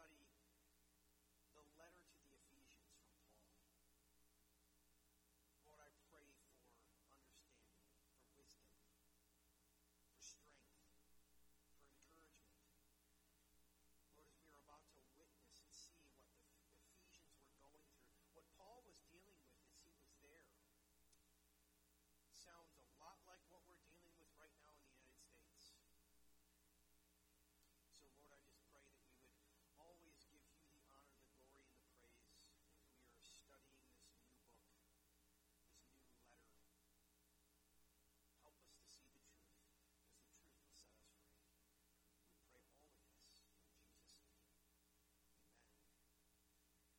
study the letter to the Ephesians from Paul. Lord, I pray for understanding, for wisdom, for strength, for encouragement. Lord, as we are about to witness and see what the Ephesians were going through, what Paul was dealing with as he was there, sounds a lot like what we're dealing with right now in the United States. So, Lord, I just pray that we would always give you the honor, the glory, and the praise as we are studying this new book, this new letter. Help us to see the truth, because the truth will set us free. We pray all of this in Jesus' name. Amen.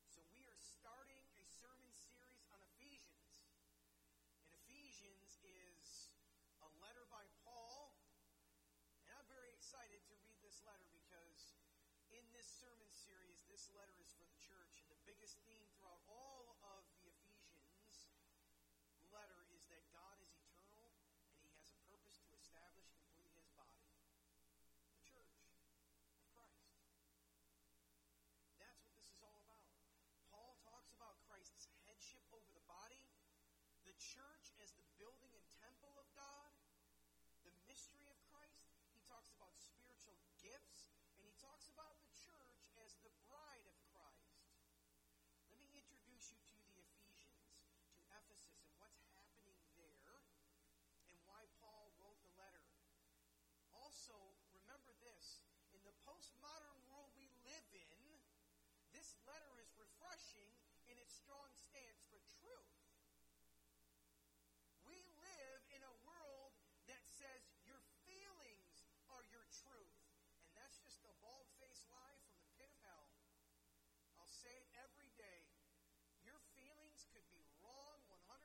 So we are starting a sermon series on Ephesians. And Ephesians is a letter by Paul. And I'm very excited to read this letter because in this sermon series, this letter is for the church. And the biggest theme throughout all of the Ephesians letter is that God is eternal and he has a purpose to establish complete his body, the church of Christ. That's what this is all about. Paul talks about Christ's headship over the body, the church as the building and temple of God, the mystery of Christ. He talks about spiritual gifts, and he talks about the church as the bride of Christ. Let me introduce you to the Ephesians, to Ephesus, and what's happening there, and why Paul wrote the letter. Also, remember this in the postmodern world we live in, this letter is refreshing in its strong stance for truth. We live in a world that says your feelings are your truth. And that's just a bald faced lie from the pit of hell. I'll say it every day. Your feelings could be wrong 100%.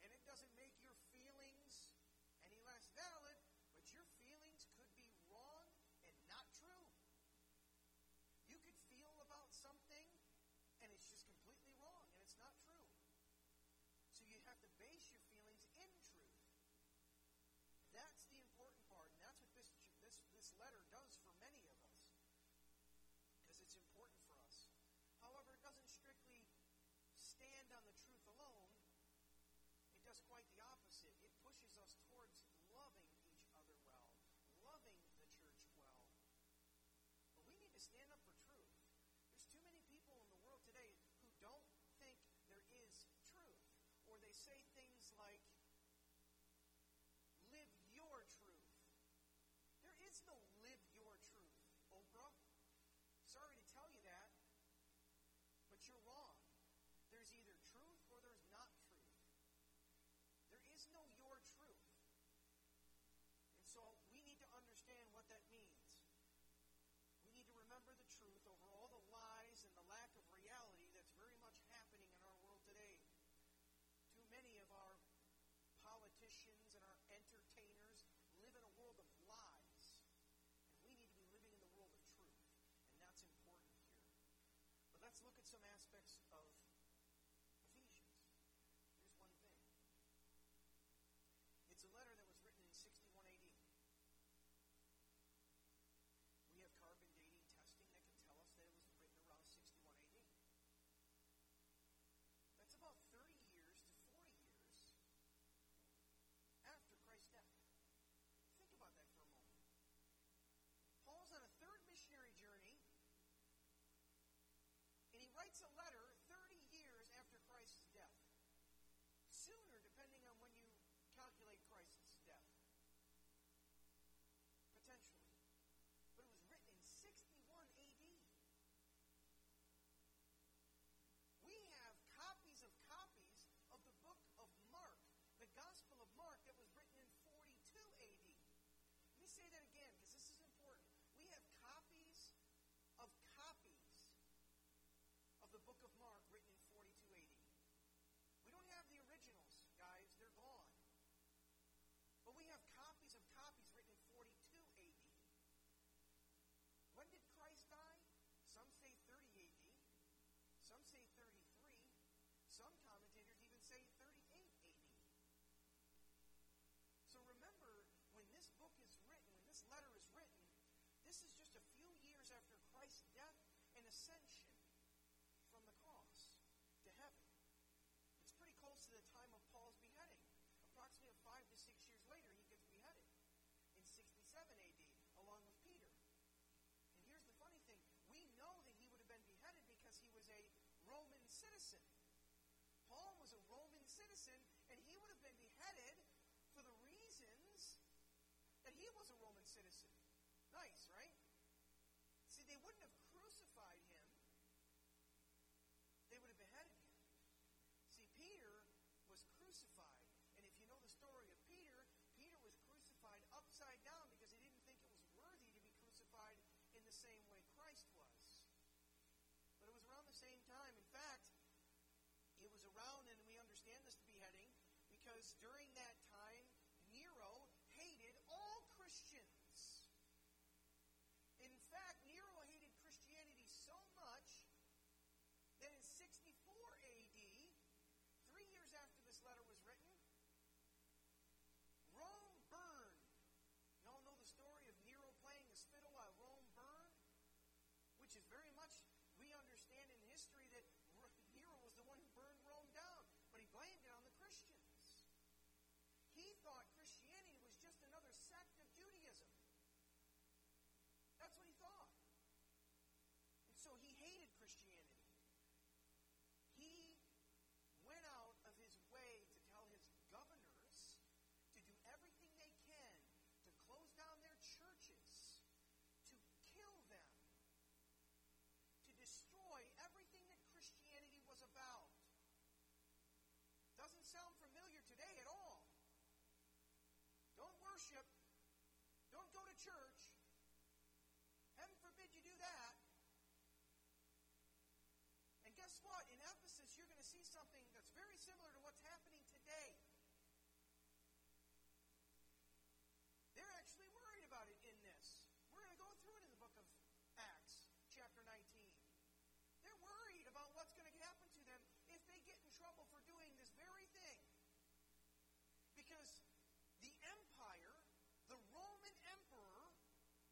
And it doesn't make your feelings any less valid, but your feelings could be wrong and not true. You could feel about something and it's just completely wrong and it's not true. So you have to base your feelings in truth. That's the important part, and that's what this this this letter does for many of us. Because it's important for us. However, it doesn't strictly stand on the truth alone. It does quite the opposite. It pushes us towards loving each other well, loving the church well. But we need to stand up for truth. There's too many people in the world today who don't think there is truth. Or they say things like, live your truth. There is no live your truth, Oprah. Sorry to tell you that, but you're wrong. There's either truth or there's not truth. Is no your truth. And so we need to understand what that means. We need to remember the truth over all the lies and the lack of reality that's very much happening in our world today. Too many of our politicians and our entertainers live in a world of lies. And we need to be living in the world of truth. And that's important here. But let's look at some aspects of Ephesians. Here's one thing. It's a letter that was written in 61 AD. We have carbon dating testing that can tell us that it was written around 61 AD. That's about 30 years to 40 years after Christ's death. Think about that for a moment. Paul's on a third missionary journey, and he writes a letter 30 years after Christ's death. Sooner, depending on when you calculate Christ's death. Potentially. But it was written in 61 AD. We have copies of copies of the book of Mark, the Gospel of Mark that was written in 42 AD. Let me say that again Some say 33. Some commentators even say 38 AD. So remember, when this book is written, when this letter is written, this is just a few years after Christ's death and ascension from the cross to heaven. It's pretty close to the time of Paul's beheading, approximately five to six years later. Citizen. Paul was a Roman citizen, and he would have been beheaded for the reasons that he was a Roman citizen. Nice, right? See, they wouldn't have crucified him, they would have beheaded him. See, Peter was crucified. And if you know the story of Peter, Peter was crucified upside down because he didn't think it was worthy to be crucified in the same way Christ was. But it was around the same time. In fact, it was around, and we understand this beheading, during that time, Nero hated all Christians. In fact, Nero hated Christianity so much that in 64 AD, three years after this letter was written, Rome burned. You all know the story of Nero playing the spittle while Rome burned? Which is very much, we understand in history that Nero was the one who burned Rome down, but he blamed it on the Christians. He thought Christianity was just another sect of Judaism. That's what he thought. And so he hated Christianity. He went out of his way to tell his governors to do everything they can to close down their churches, to kill them, to destroy everything that Christianity was about. Doesn't sound familiar today at all. Don't worship. Don't go to church. Heaven forbid you do that. And guess what? In Ephesus, you're going to see something that's very similar to what's happening today. They're actually worried about it in this. We're going to go through it in the book of Acts, chapter 19. They're worried about what's going to happen to them if they get in trouble for doing this very thing. Because the empire, the Roman emperor,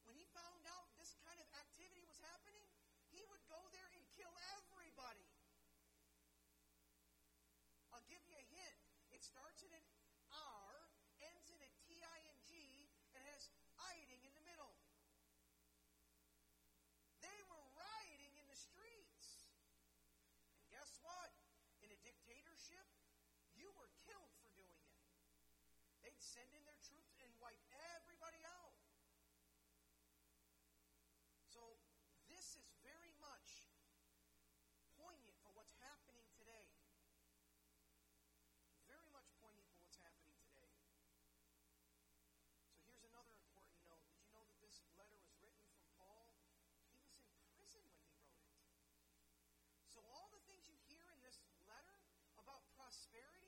when he found out this kind of activity was happening, he would go there and kill everybody. I'll give you a hint. It starts in an R, ends in a T-I-N-G, and has iting in the middle. They were rioting in the streets. And guess what? In a dictatorship, you were killed for doing it. They'd send in their troops and wipe everybody out. So this is very much poignant for what's happening today. Very much poignant for what's happening today. So here's another important note. Did you know that this letter was written from Paul? He was in prison when he wrote it. So all the things you hear in this letter about prosperity,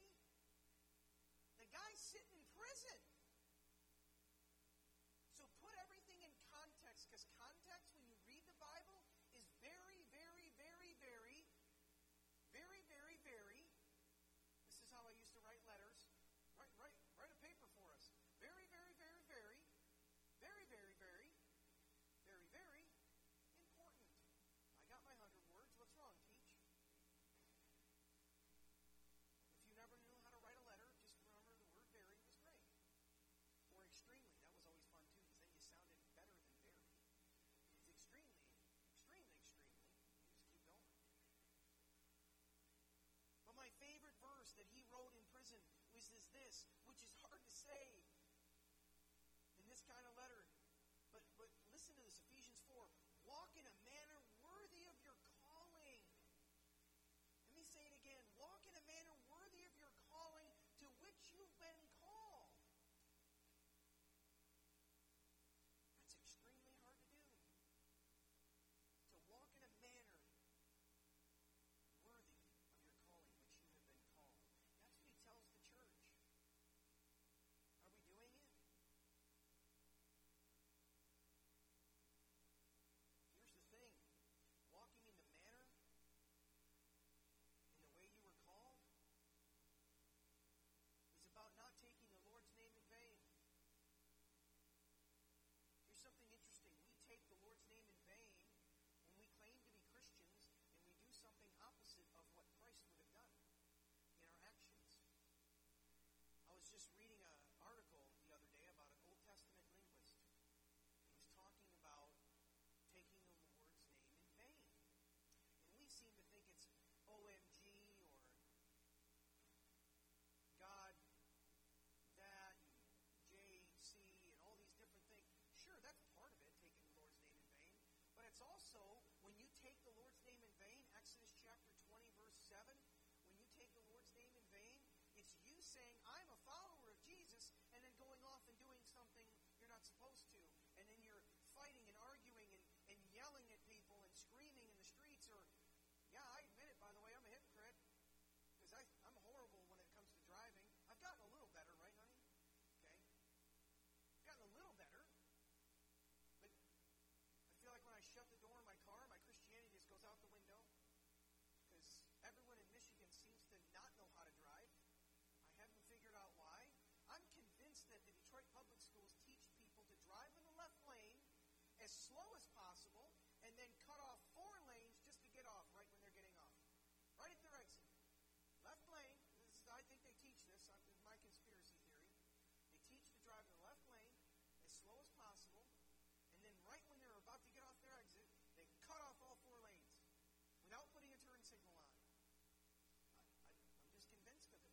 which is hard to say in this kind of letter. also, when you take the Lord's name in vain, Exodus chapter 20, verse 7, when you take the Lord's name in vain, it's you saying, I'm a follower of Jesus, and then going off and doing something you're not supposed to. And then you're fighting and arguing and, and yelling at people. That the Detroit Public Schools teach people to drive in the left lane as slow as possible and then cut off four lanes just to get off right when they're getting off. Right at their exit. Left lane, this is, I think they teach this, this is my conspiracy theory. They teach to drive in the left lane as slow as possible, and then right when they're about to get off their exit, they cut off all four lanes without putting a turn signal on. I, I, I'm just convinced of it.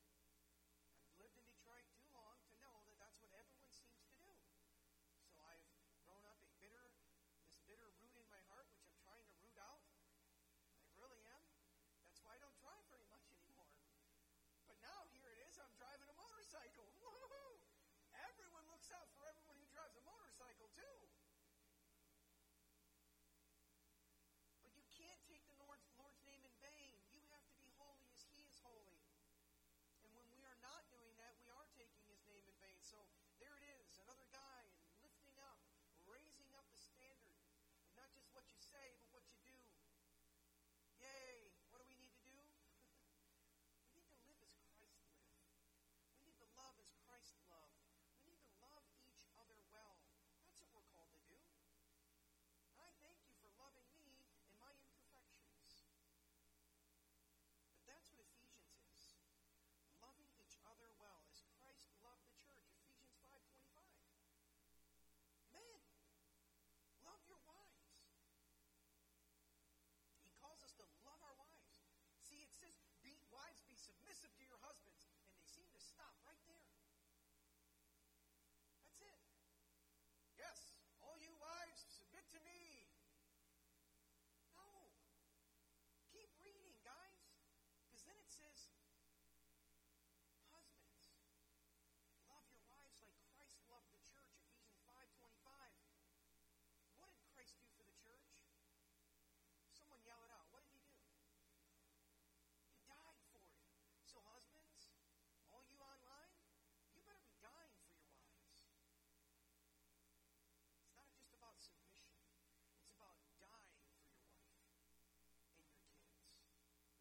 I've lived in Detroit too long to know that that's what everyone seems to do. So I've grown up a bitter, this bitter root in my heart, which I'm trying to root out. I really am. That's why I don't drive very much anymore. But now here it is, I'm driving a motorcycle. Woohoo! Everyone looks out for everyone who drives a motorcycle too. But you can't take the Lord's, Lord's name in vain. You have to be holy as He is holy. And when we are not doing that, we are taking His name in vain. So there it is, another guy lifting up, raising up the standard. And not just what you say, but what you do. Yay! What do we need to do? we need to live as Christ lived. We need to love as Christ loved. We need to love each other well. That's what we're called to do. And I thank you for loving me in my imperfections. But that's what Ephesians is. Loving each other well as Christ loved the church. Ephesians 5.25. Men, love your wives. He calls us to love our wives. See, it says, be, wives, be submissive to your husbands. And they seem to stop right there. That's it. Yes, all you wives, submit to me. No. Keep reading, guys. Because then it says, husbands, love your wives like Christ loved the church. Ephesians 5.25. What did Christ do for the church? Someone yell it out. What did he do? He died for it. So husbands, all you online, you better be dying for your wives. It's not just about submission. It's about dying for your wife and your kids.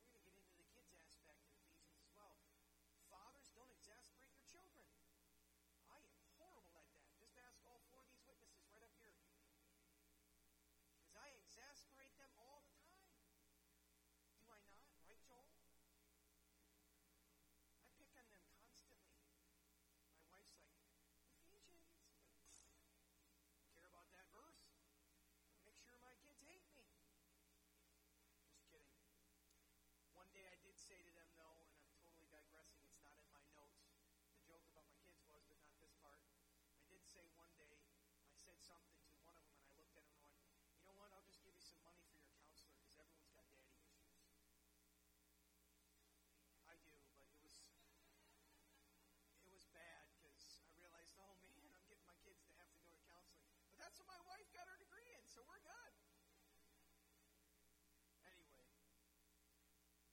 We're going to get into the kids aspect of Ephesians as well. Fathers, don't exasperate your children. I am horrible at that. Just ask all four of these witnesses right up here. Because I exasperate them all the time. Do I not? Right, Joel? I pick on them constantly. My wife's like, Ephesians. Care about that verse? Make sure my kids hate me. Just kidding. One day I did say to them, though, and I'm totally digressing, it's not in my notes. The joke about my kids was, but not this part. I did say one day, I said something to one of them, and I looked at him and went, you know what, I'll just give you some money for your counselor because everyone's got daddy issues. I do, but it was it was bad because I realized, oh man, I'm getting my kids to have to go to counseling. But that's what my wife got her degree in, so we're good. Anyway,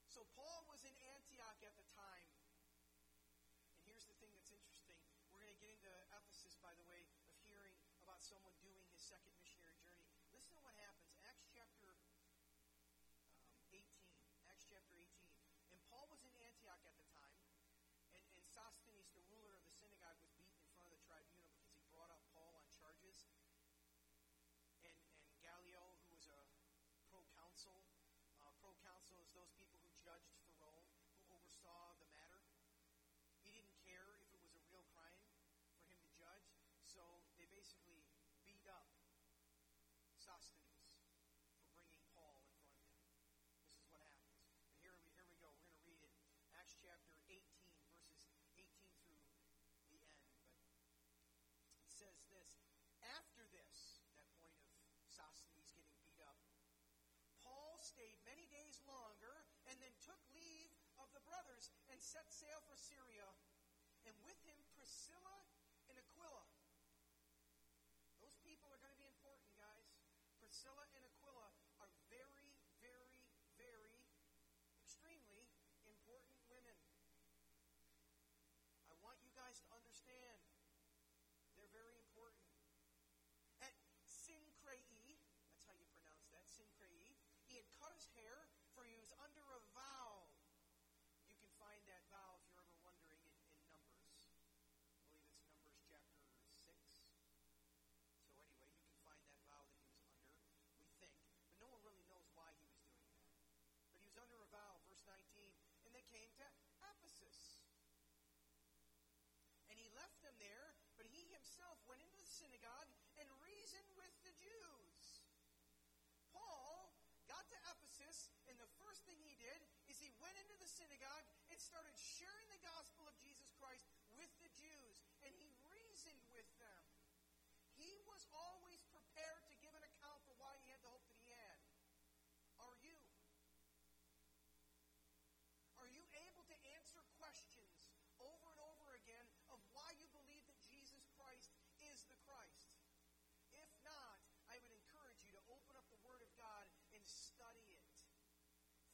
so Paul was in Antioch at the time. And here's the thing that's interesting. We're going to get into Ephesus, by the way, of hearing about someone doing his second missionary journey. Listen to what happens. Acts chapter um, 18. Acts chapter 18. And Paul was in Antioch at the time. And, and Sosthenes, the ruler of the synagogue, was beaten in front of the tribunal because he brought up Paul on charges. And, and Gallio, who was a proconsul, uh, proconsul is those people who judged for Rome, who oversaw the matter. He didn't care if it was a real crime for him to judge, so they basically beat up Sosthenes for bringing Paul in front of him. This is what happens. And here we, here we go. We're going to read it. Acts chapter 18, verses 18 through the end. But it says this. After this, that point of Sosthenes getting beat up, Paul stayed many days longer and then took leave of the brothers and set sail for Syria, and with him Priscilla and Aquila. Those people are going to be important, guys. Priscilla and Aquila are very, very, very, extremely important women. I want you guys to understand they're very important. At Cenchreae, that's how you pronounce that, Cenchreae, he had cut his hair for he was under a vow. You can find that vow if you're ever wondering in, in Numbers. I believe it's Numbers chapter 6. So anyway, you can find that vow that he was under, we think. But no one really knows why he was doing that. But he was under a vow, verse 19. And they came to Ephesus. And he left there, but he himself went into the synagogue and reasoned with the Jews. Paul got to Ephesus, and the first thing he did is he went into the synagogue and started sharing the gospel of Jesus Christ with the Jews, and he reasoned with them. He was always prepared to give an account for why he had the hope that he had. Are you? Are you able to answer questions over and over again of why you believe that Jesus Christ is the Christ? If not, I would encourage you to open up the Word of God and study it.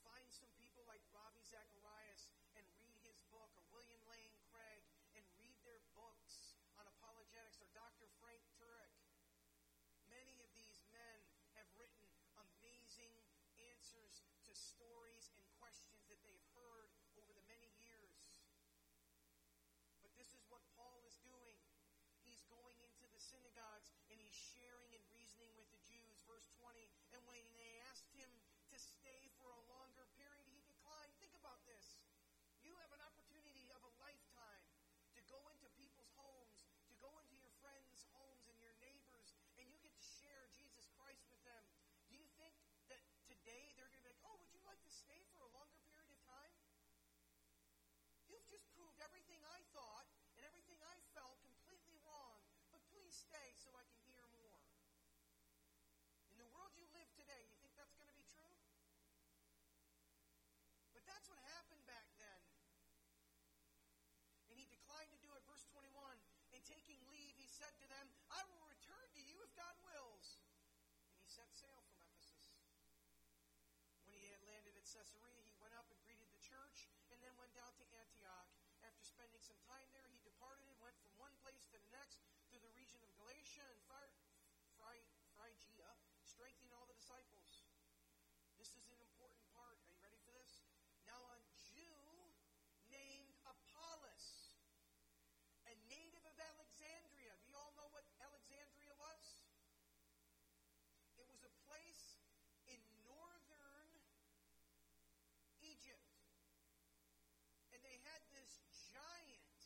Find some people like Ravi Zacharias and read his book, or William Lane Craig and read their books on apologetics, or Dr. Frank Turek. Many of these men have written amazing answers to stories and questions that they've heard over the many years. But this is what Paul is doing. He's going into the synagogues and he's sharing and reasoning with the Jews. Verse 20, and when they asked him to stay for a longer period, he declined. Think about this. You have an opportunity of a lifetime to go into people's homes, to go into your friends' homes and your neighbors, and you get to share Jesus Christ with them. Do you think that today they're going to be like, oh, would you like to stay for a longer period of time? You've just proved everything I thought and everything I felt completely wrong, but please stay so I can hear more. In the world you live today, you think that's going to be true? But that's what happened back then. And he declined to do it. Verse 21 And taking leave, he said to them, I will return to you if God wills. And he set sail from Ephesus. When he had landed at Caesarea, he went up and greeted the church, and then went down to Antioch. After spending some time there, he departed and went from one place to the next through the region of Galatia and Phry- Phry- Phrygia, strengthening all the disciples. This is an important part. Are you ready for this? Now, a Jew named Apollos, a native of Alexandria. Do you all know what Alexandria was? It was a place in northern Egypt. And they had this giant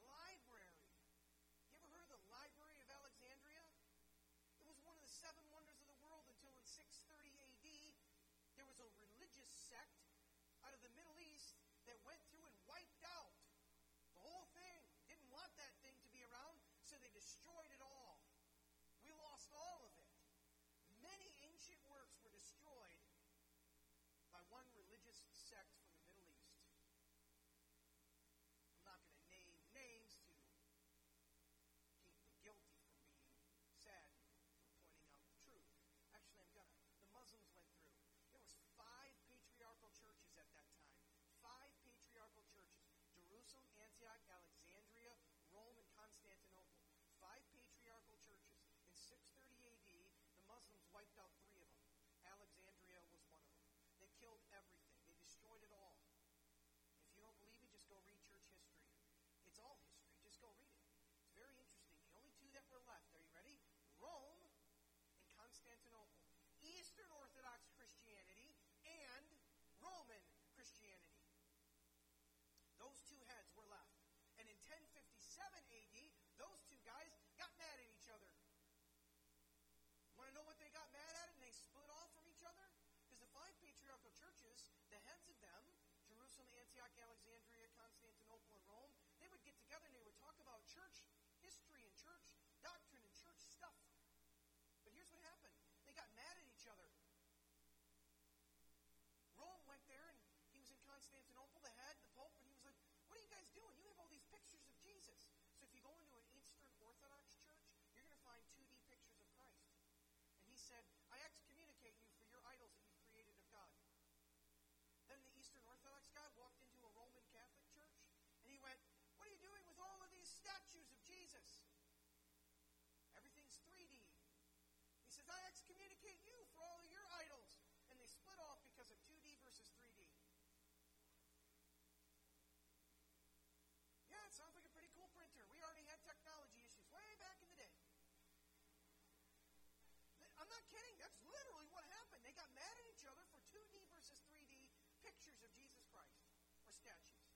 library. You ever heard of the Library of Alexandria? It was one of the seven wonders of the world until in 630 AD, there was a religious sect out of the Middle East that went through and wiped out the whole thing. Didn't want that thing to be around, so they destroyed it all. We lost all of it. Many ancient works were destroyed by one religious sect Jerusalem, Antioch, Alexandria, Rome, and Constantinople. Five patriarchal churches. In 630 AD, the Muslims wiped out three of them. Alexandria was one of them. They killed everything. They destroyed it all. If you don't believe me, just go read church history. It's all history. Just go read it. It's very interesting. The only two that were left, are you ready? Rome and Constantinople. Eastern Orthodox Christianity and Roman Christianity. Those two heads were left. And in 1057 AD, those two guys got mad at each other. Want to know what they got mad at and they split off from each other? Because the five patriarchal churches, the heads of them, Jerusalem, Antioch, Alexandria, Constantinople, and Rome, they would get together and they would talk about church history and church doctrine and church stuff. But here's what happened they got mad at each other. Rome went there and he was in Constantinople doing? You have all these pictures of Jesus. So if you go into an Eastern Orthodox church, you're going to find 2D pictures of Christ. And he said, I excommunicate you for your idols that you've created of God. Then the Eastern Orthodox guy walked into a Roman Catholic church, and he went, What are you doing with all of these statues of Jesus? Everything's 3D. He says, I excommunicate you for all of your idols. And they split off because of 2D versus 3D. Yeah, it sounds like a pretty cool printer. We already had technology issues way back in the day. I'm not kidding. That's literally what happened. They got mad at each other for 2D versus 3D pictures of Jesus Christ or statues.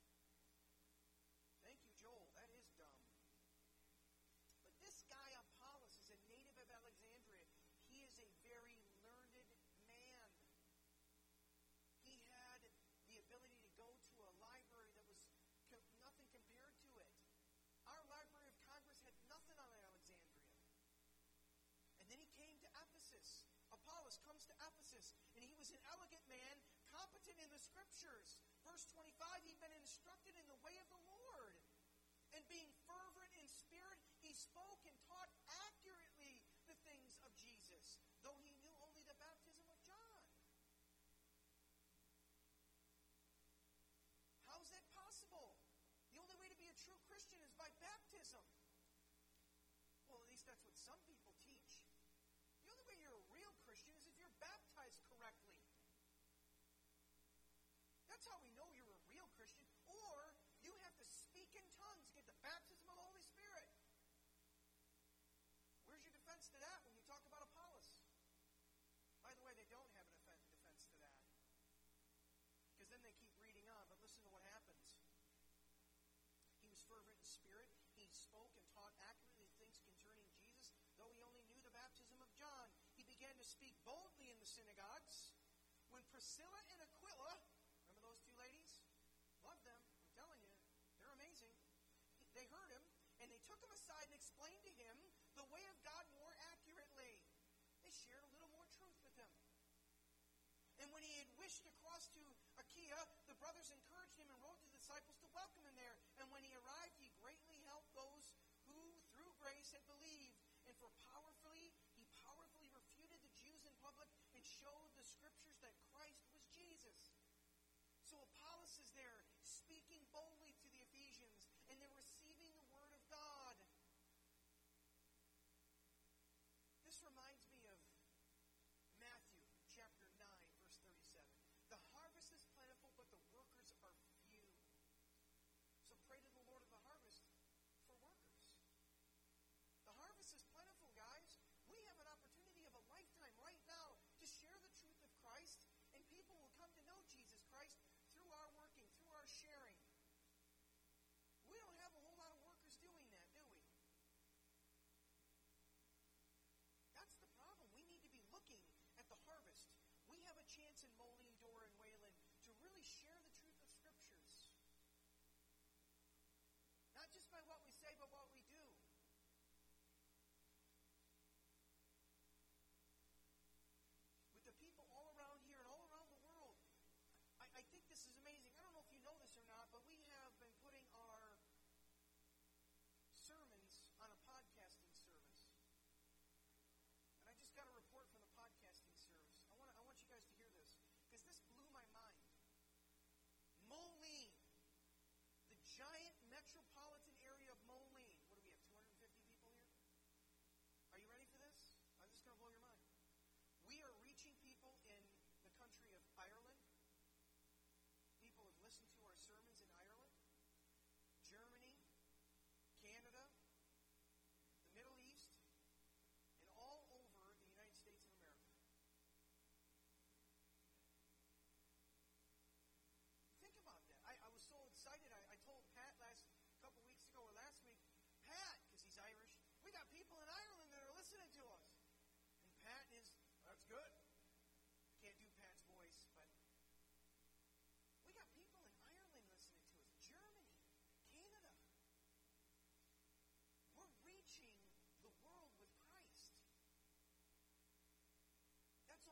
Thank you, Joel. That is dumb. But this guy, Apollos, is a native of Alexandria. He is a very learned man. He had the ability to go to a library that was co- nothing compared to it. Our Library of Congress had nothing on Alexandria. And then he came to Ephesus. Ephesus, and he was an elegant man, competent in the scriptures. Verse 25, he'd been instructed in the way of the Lord. And being fervent in spirit, he spoke and taught accurately the things of Jesus, though he knew only the baptism of John. How is that possible? The only way to be a true Christian is by baptism. Well, at least that's what some people teach. The only way you're a real Christian is if you're baptized correctly. That's how we know you're a real Christian. Or you have to speak in tongues, get the baptism of the Holy Spirit. Where's your defense to that when you talk about Apollos? By the way, they don't have an defense to that. Because then they keep reading on, but listen to what happens. He was fervent in spirit. He spoke and taught accurately things concerning Jesus, though he only knew the baptism of John. He began to speak boldly in the synagogues. When Priscilla and Aquila, explained to him the way of God more accurately. They shared a little more truth with him. And when he had wished to cross to Achaia, the brothers encouraged him and wrote to the disciples to welcome him there. And when he arrived, he greatly helped those who, through grace, had believed. And for powerfully, he powerfully refuted the Jews in public and showed the scriptures that Christ was Jesus. So Apollos is there speaking boldly to the Ephesians, and they're receiving the word of God. Reminds me of Matthew chapter 9, verse 37. The harvest is plentiful, but the workers are few. So pray to the Lord of the harvest for workers. The harvest is plentiful, guys. We have an opportunity of a lifetime right now to share the truth of Christ, and people will come to know Jesus Christ through our working, through our sharing. We don't have a whole lot of workers doing that, do we? That's the problem. We need to be looking at the harvest. We have a chance in Moline, Dorr, and Wayland to really share the truth of Scriptures. Not just by what we say, but what we sermons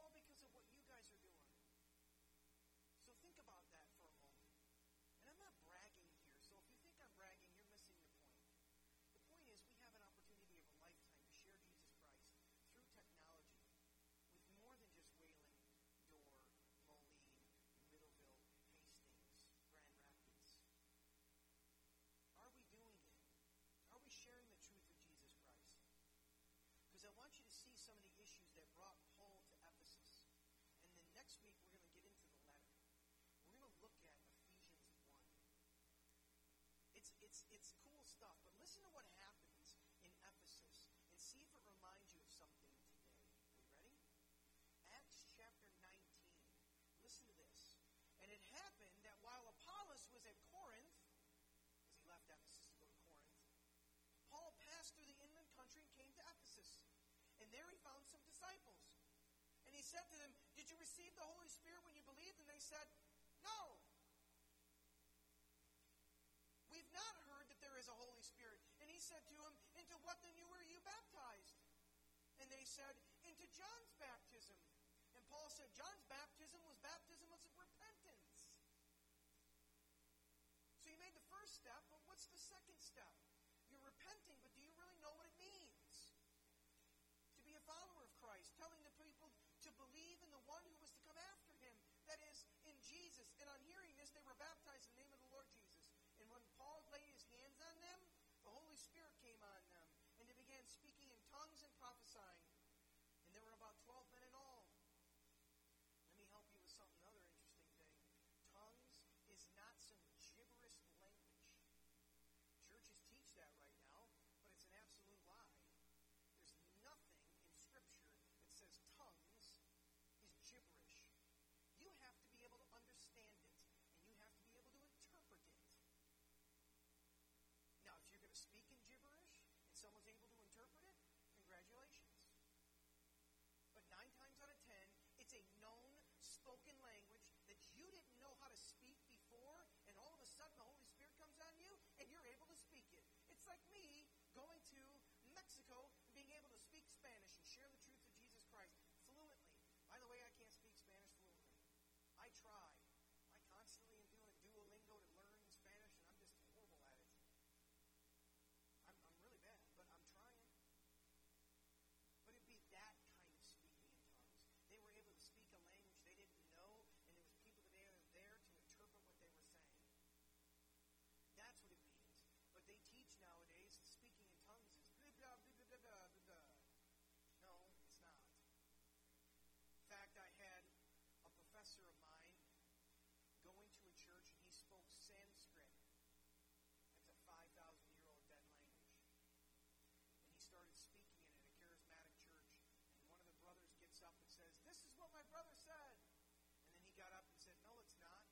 all because it's, it's cool stuff. But listen to what happens in Ephesus and see if it reminds you of something today. Are you ready? Acts chapter 19. Listen to this. And it happened that while Apollos was at Corinth, as he left Ephesus to go to Corinth, Paul passed through the inland country and came to Ephesus. And there he found some disciples. And he said to them, Did you receive the Holy Spirit when you believed? Said to them, Into what then were you baptized? And they said, Into John's baptism. And Paul said, John's baptism was baptism of repentance. So you made the first step, but what's the second step? You're repenting, but do you really know what it means? To be a follower of Christ, telling the people to believe in the one who was to come after him, that is, in Jesus. And on hearing this, they were baptized in the name of the Lord Jesus. And when Paul laid his hands on them, the Holy Spirit came on them, and they began speaking in tongues and prophesying. And there were about 12 men in all. Let me help you with something, another interesting thing. Tongues is not some gibberish language. Churches teach that right now, but it's an absolute lie. There's nothing in Scripture that says tongues is gibberish. You have to be able to understand it, and you have to be able to interpret it. Now, if you're gibberish and someone's able to interpret it, congratulations. But nine times out of ten, it's a known spoken language that you didn't know how to speak before, and all of a sudden the Holy Spirit comes on you and you're able to speak it. It's like me going to Mexico and being able to speak Spanish and share the truth of Jesus Christ fluently. By the way, I can't speak Spanish fluently. I try. I constantly am doing Duolingo to learn Spanish, and I'm just horrible at it. I'm, I'm really bad, but I'm trying. But it'd be that kind of speaking in tongues. They were able to speak a language they didn't know, and there was people that they were there to interpret what they were saying. That's what it means. But they teach nowadays that speaking in tongues is blah, blah, blah, blah, blah, blah, blah. No, it's not. In fact, I had a professor of mine going to a church and he spoke Sanskrit. That's a 5,000 year old dead language. And he started speaking in a charismatic church. And one of the brothers gets up and says, This is what my brother said. And then he got up and said, No, it's not.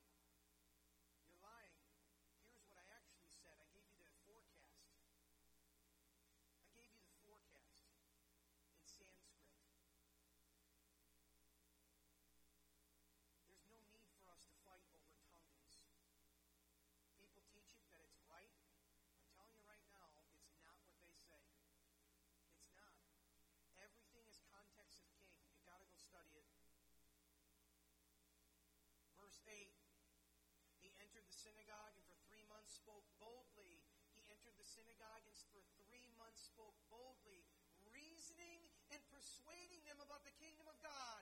You're lying. Here's what I actually said. I gave you the forecast. I gave you the forecast in Sanskrit. There's no need for us to fight over tongues. People teach it that it's right. I'm telling you right now, it's not what they say. It's not. Everything is context of king. You got to go study it. Verse 8 He entered the synagogue and for three months spoke boldly. He entered the synagogue and for three months spoke boldly, reasoning and persuading them about the kingdom of God.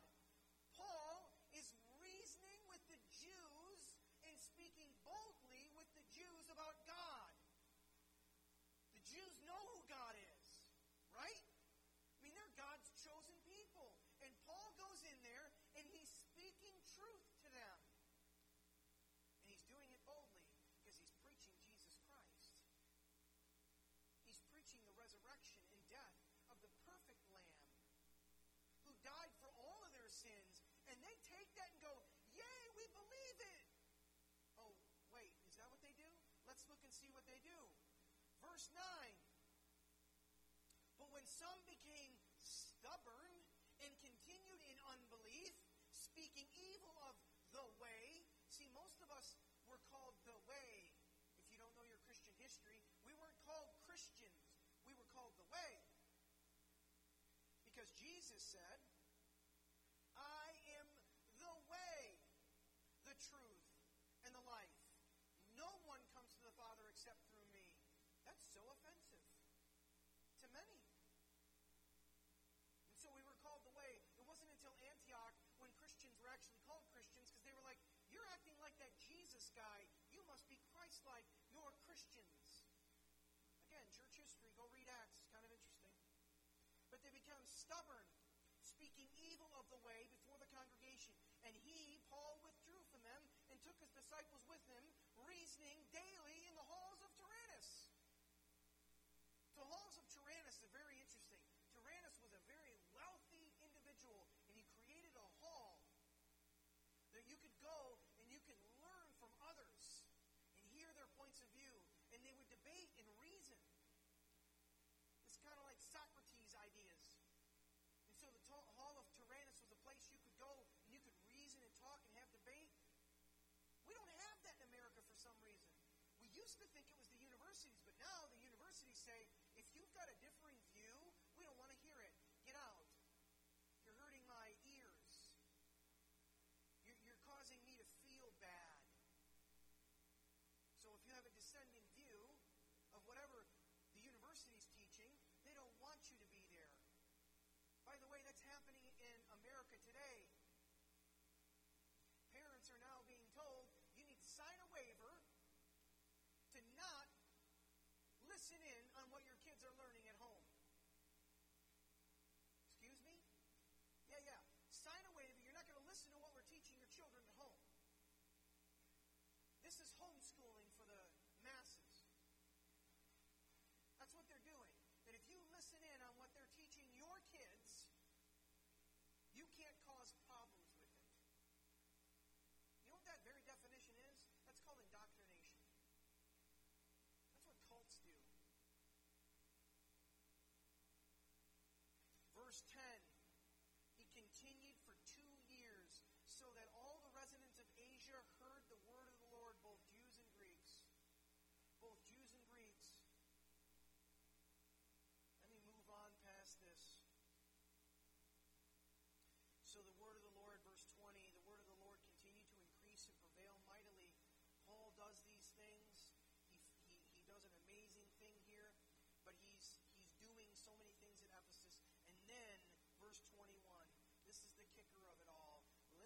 Paul is reasoning with the Jews and speaking boldly with the Jews about God. The Jews know who God is, right? I mean, they're God's chosen people. And Paul goes in there and he's speaking truth to them. And he's doing it boldly because he's preaching Jesus Christ. Preaching the resurrection and death of the perfect Lamb who died for all of their sins. And they take that and go, Yay, we believe it. Oh, wait, is that what they do? Let's look and see what they do. Verse 9. But when some became Jesus said, I am the way, the truth, and the life. No one comes to the Father except through me. That's so offensive to many. And so we were called the way. It wasn't until Antioch when Christians were actually called Christians because they were like, You're acting like that Jesus guy. You must be Christ like. You're Christians. Again, church history, go read Acts. Kind of interesting. But they become stubborn, speaking evil of the way before the congregation. And he, Paul, withdrew from them and took his disciples with him, reasoning daily in the halls of Tyrannus. The halls of Tyrannus are very interesting. Tyrannus was a very wealthy individual, and he created a hall that you could go and you could learn from others and hear their points of view, and they would debate and reason. It's kind of like Socrates' used to think it was the universities, but now the universities say, if you've got a differing view, we don't want to hear it. Get out. You're hurting my ears. You're, you're causing me to feel bad. So if you have a descending view of whatever the university's teaching, they don't want you to be there. By the way, that's happening in America today. Parents are now being told you need to sign a waiver to not listen in on what your kids are learning at home. Excuse me? Yeah, yeah. Sign a waiver. You're not going to listen to what we're teaching your children at home. This is homeschooling for the masses. That's what they're doing. That if you listen in on what they're teaching your kids, you can't cause problems with it. You know what that very definition is? That's called indoctrination. That's what cults do. Verse 10 He continued for two years, so that all the residents of Asia heard the word of the Lord, both Jews and Greeks. Both Jews and Greeks. Let me move on past this. So the word of the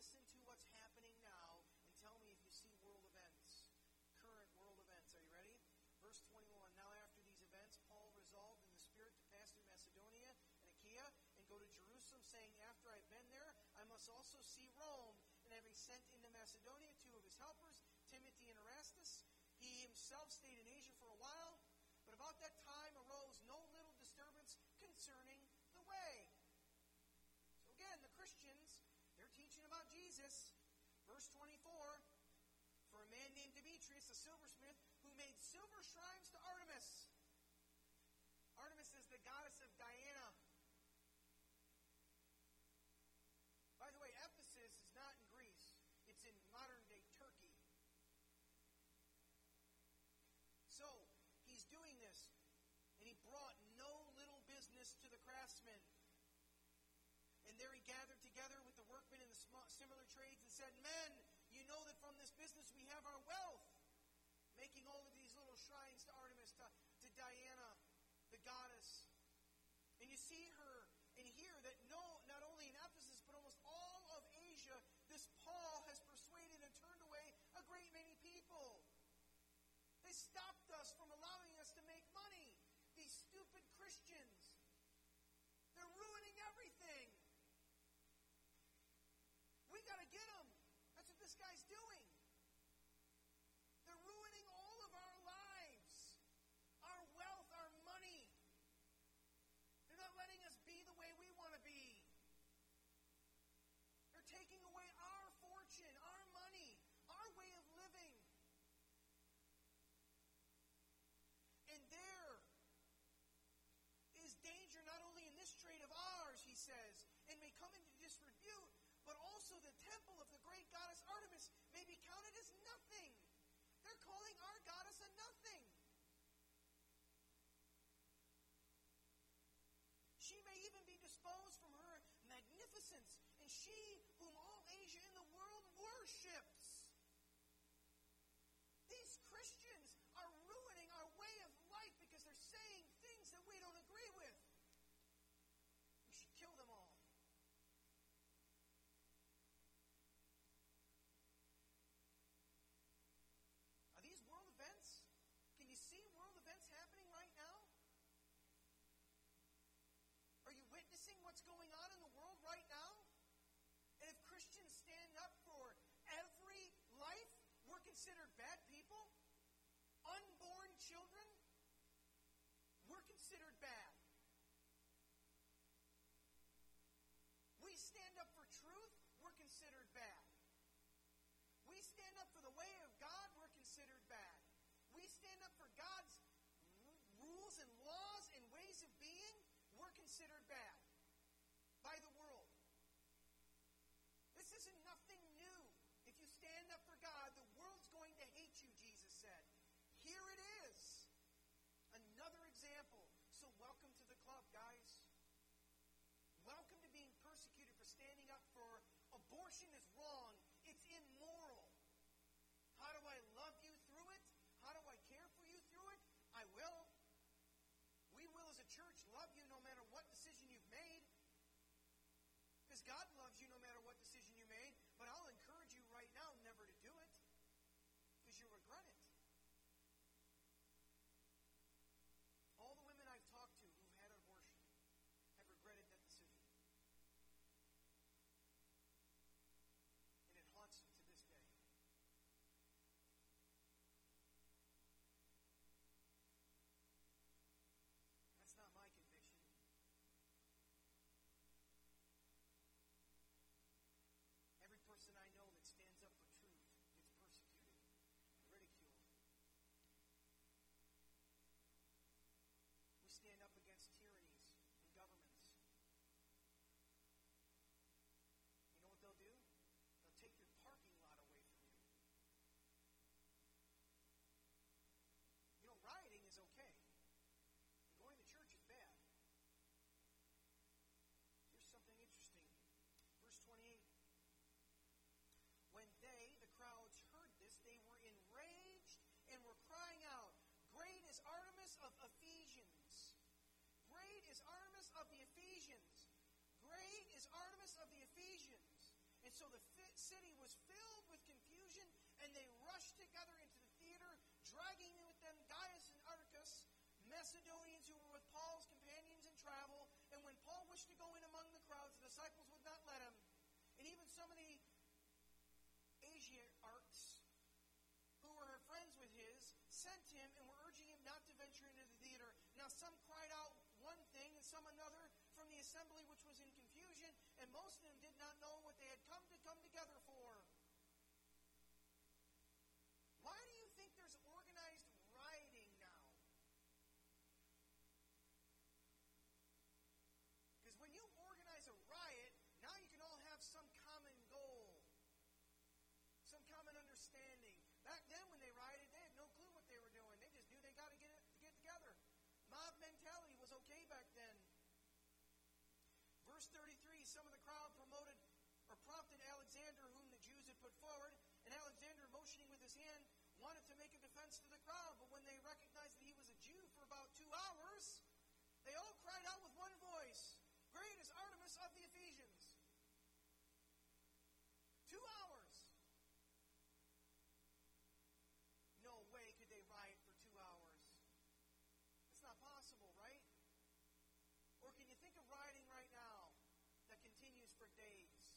Listen to what's happening now and tell me if you see world events, current world events. Are you ready? Verse 21, now after these events, Paul resolved in the Spirit to pass through Macedonia and Achaia and go to Jerusalem, saying, After I've been there, I must also see Rome. And having sent into Macedonia two of his helpers, Timothy and Erastus, he himself stayed in Asia for a while. But about that time arose no little disturbance concerning the way. So again, the Christians, they're teaching about Jesus. Verse 24 For a man named Demetrius, a silversmith, who made silver shrines to Artemis. Artemis is the goddess of Diana. By the way, Ephesus is not in Greece, it's in modern day Turkey. So, he's doing this, and he brought no little business to the craftsmen. And there he gathered together with the workmen in the similar trades and said, Men, you know that from this business we have our wealth, making all of these little shrines to Artemis, to, to Diana, the goddess. And you see her and hear that no, not only in Ephesus, but almost all of Asia, this Paul has persuaded and turned away a great many people. They stopped us from allowing us to make money. These stupid Christians. They're ruining everything. We got to get them. That's what this guy's doing. They're ruining all of our lives, our wealth, our money. They're not letting us be the way we want to be. They're taking away our fortune, our money, our way of living. And there is danger not only in this trade of ours, he says, and may come into disrepute, but also the temple of the great goddess Artemis may be counted as nothing. They're calling our goddess a nothing. She may even be disposed from her magnificence, and she whom all Asia in the world worships. These Christians are ruining our way of life because they're saying things that we don't agree with. We should kill them all. Are these world events? Can you see world events happening right now? Are you witnessing what's going on in the world right now? And if Christians stand up for every life, we're considered bad people? Unborn children? We're considered bad. We stand up for truth, we're considered bad. We stand up for the way of God, we're considered bad. We stand up for God's rules and laws and ways of being, we're considered bad This isn't nothing new. If you stand up for God, the world's going to hate you, Jesus said. Here it is. Another example. So welcome to the club, guys. Welcome to being persecuted for standing up for abortion is wrong. It's immoral. How do I love you through it? How do I care for you through it? I will. We will as a church love you no matter what decision you've made. Because God loves you no matter what decision stand up against tyrannies and governments. You know what they'll do? They'll take your parking lot away from you. You know, rioting is okay. And going to church is bad. Here's something interesting. Verse 28. When they, the crowds, heard this, they were enraged and were crying out, Great is Artemis of Ephesians! Great is Artemis of the Ephesians! Great is Artemis of the Ephesians! And so the city was filled with confusion, and they rushed together into the theater, dragging with them Gaius and Articus, Macedonians who were with Paul's companions in travel. And when Paul wished to go in among the crowds, the disciples would not let him. And even some of the Asiarchs, who were friends with his, sent him and were urging him not to venture into the theater. Now some cried out one thing and some another from the assembly which was in confusion, and most of them did not know what they had come to come together for. Why do you think there's organized rioting now? Because when you organize a riot, now you can all have some common goal, some common understanding. Back then, when they rioted, they had no clue what they were doing. They just knew they got to get it, get together. Mob mentality was okay back then. Verse 33, some of the crowd promoted or prompted Alexander, whom the Jews had put forward, and Alexander, motioning with his hand, wanted to make a defense to the crowd, but when they recognized that he was a Jew for about two hours, they all cried out with one voice, Great is Artemis of the Ephesians. Two hours. No way could they riot for two hours. It's not possible, right? Or can you think of rioting right now that continues for days?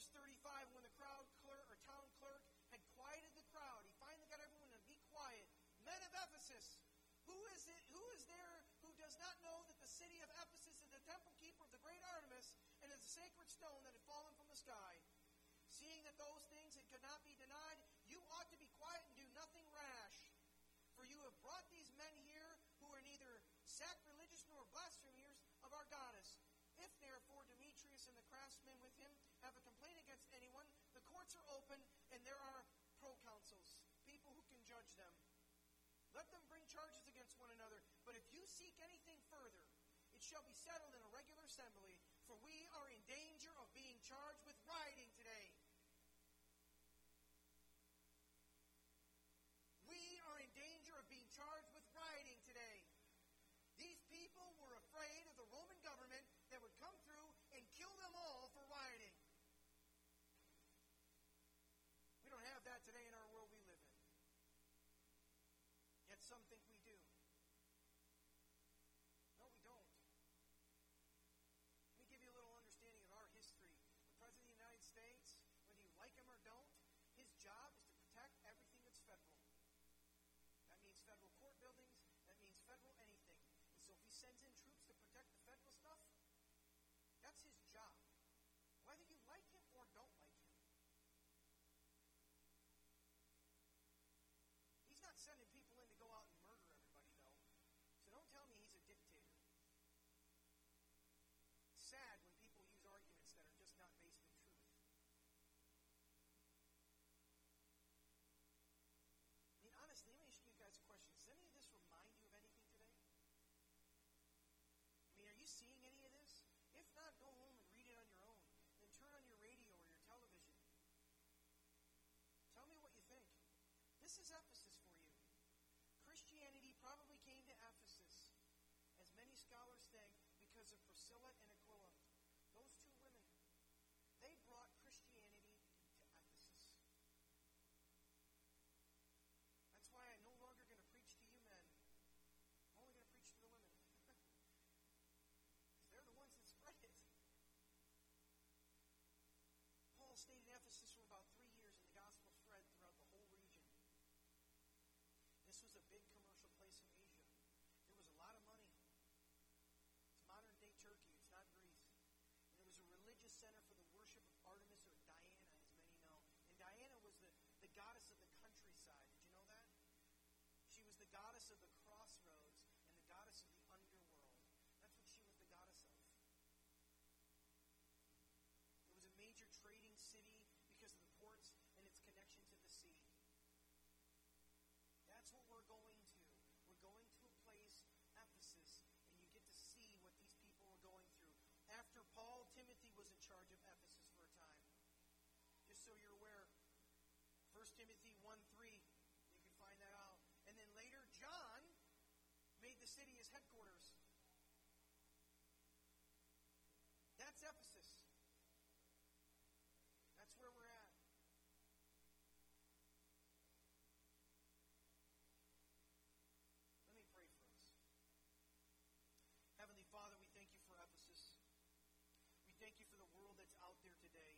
Verse 35, when the crowd clerk or town clerk had quieted the crowd, he finally got everyone to be quiet. Men of Ephesus, who is it who is there who does not know that the city of Ephesus is the temple keeper of the great Artemis and is the sacred stone that had fallen from the sky? Seeing that those things that could not be denied, you ought to be quiet and do nothing rash. For you have brought these men here who are neither sacrilegious nor blasphemers of our goddess. If therefore Demetrius and the craftsmen with him have a complaint against anyone, the courts are open and there are proconsuls, people who can judge them. Let them bring charges against one another. But if you seek anything further, it shall be settled in a regular assembly, for we are in danger of being charged with rioting today. We are in danger of being charged with rioting today. These people were afraid of the Roman government that would come through and kill them all for rioting. We don't have that today in our world we live in. Yet some think we do. No, we don't. Let me give you a little understanding of our history. The President of the United States, whether you like him or don't, his job is to protect everything that's federal. That means federal court buildings, that means federal anything. And so if he sends in troops to protect the federal stuff, that's his job. Whether you like him or don't like him. He's not sending people This is Ephesus for you. Christianity probably came to Ephesus, as many scholars think, because of Priscilla and this was a big commercial place in Asia. There was a lot of money. It's modern day Turkey, it's not Greece. And it was a religious center for the worship of Artemis or Diana, as many know. And Diana was the, the goddess of the countryside. Did you know that? She was the goddess of the crossroads and the goddess of the underworld. That's what she was the goddess of. It was a major trading city because of the ports and its connection to the sea. What we're going to. We're going to a place, Ephesus, and you get to see what these people were going through. After Paul, Timothy was in charge of Ephesus for a time. Just so you're aware, 1 Timothy 1 3, you can find that out. And then later, John made the city his headquarters. That's Ephesus. That's where we're at. Let me pray for us. Heavenly Father, we thank you for Ephesus. We thank you for the world that's out there today.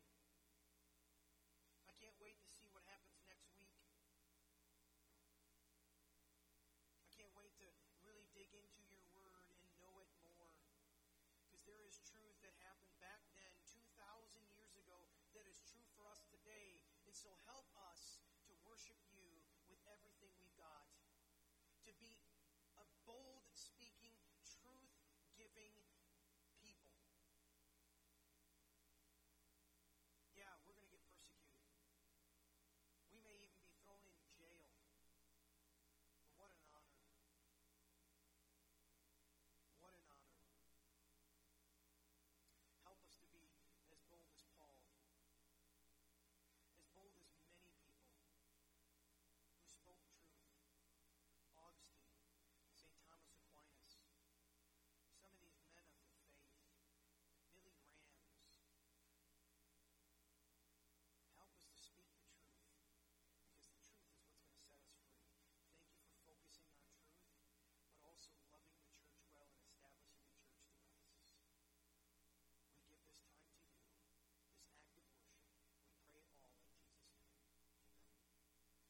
I can't wait to see what happens next week. I can't wait to really dig into your word and know it more. Because there is truth that happened back then, 2,000 years ago, that is true for us today. And so help us to worship you with everything we've got. To be a bold